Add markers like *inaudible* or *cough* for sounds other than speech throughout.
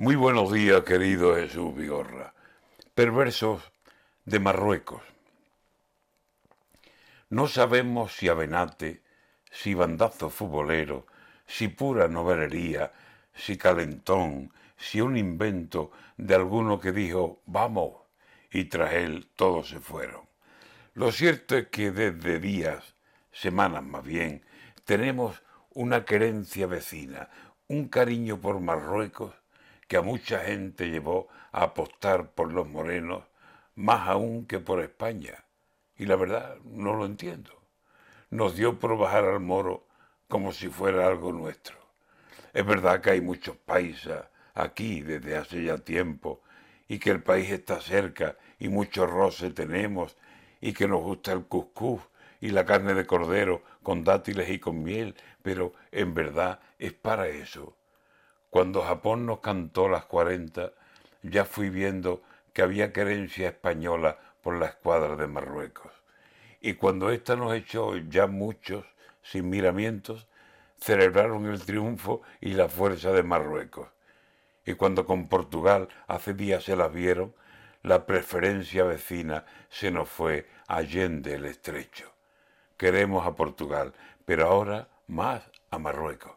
Muy buenos días, querido Jesús Vigorra. Perversos de Marruecos. No sabemos si avenate, si bandazo futbolero, si pura novelería, si calentón, si un invento de alguno que dijo vamos y tras él todos se fueron. Lo cierto es que desde días, semanas más bien, tenemos una querencia vecina, un cariño por Marruecos que a mucha gente llevó a apostar por los morenos más aún que por España. Y la verdad, no lo entiendo. Nos dio por bajar al moro como si fuera algo nuestro. Es verdad que hay muchos paisas aquí desde hace ya tiempo y que el país está cerca y mucho roce tenemos y que nos gusta el cuscús y la carne de cordero con dátiles y con miel, pero en verdad es para eso cuando Japón nos cantó las 40, ya fui viendo que había querencia española por la escuadra de Marruecos. Y cuando ésta nos echó ya muchos, sin miramientos, celebraron el triunfo y la fuerza de Marruecos. Y cuando con Portugal hace días se las vieron, la preferencia vecina se nos fue allende el estrecho. Queremos a Portugal, pero ahora más a Marruecos.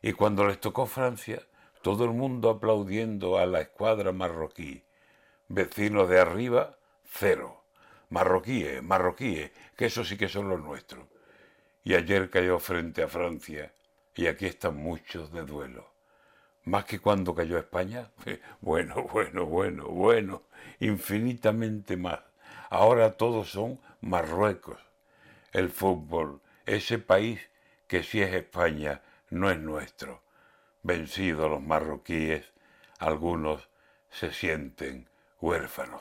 Y cuando les tocó Francia, todo el mundo aplaudiendo a la escuadra marroquí. Vecinos de arriba, cero. Marroquíes, marroquíes, que eso sí que son los nuestros. Y ayer cayó frente a Francia, y aquí están muchos de duelo. Más que cuando cayó España, *laughs* bueno, bueno, bueno, bueno, infinitamente más. Ahora todos son Marruecos. El fútbol, ese país que si es España, no es nuestro. Vencidos los marroquíes, algunos se sienten huérfanos.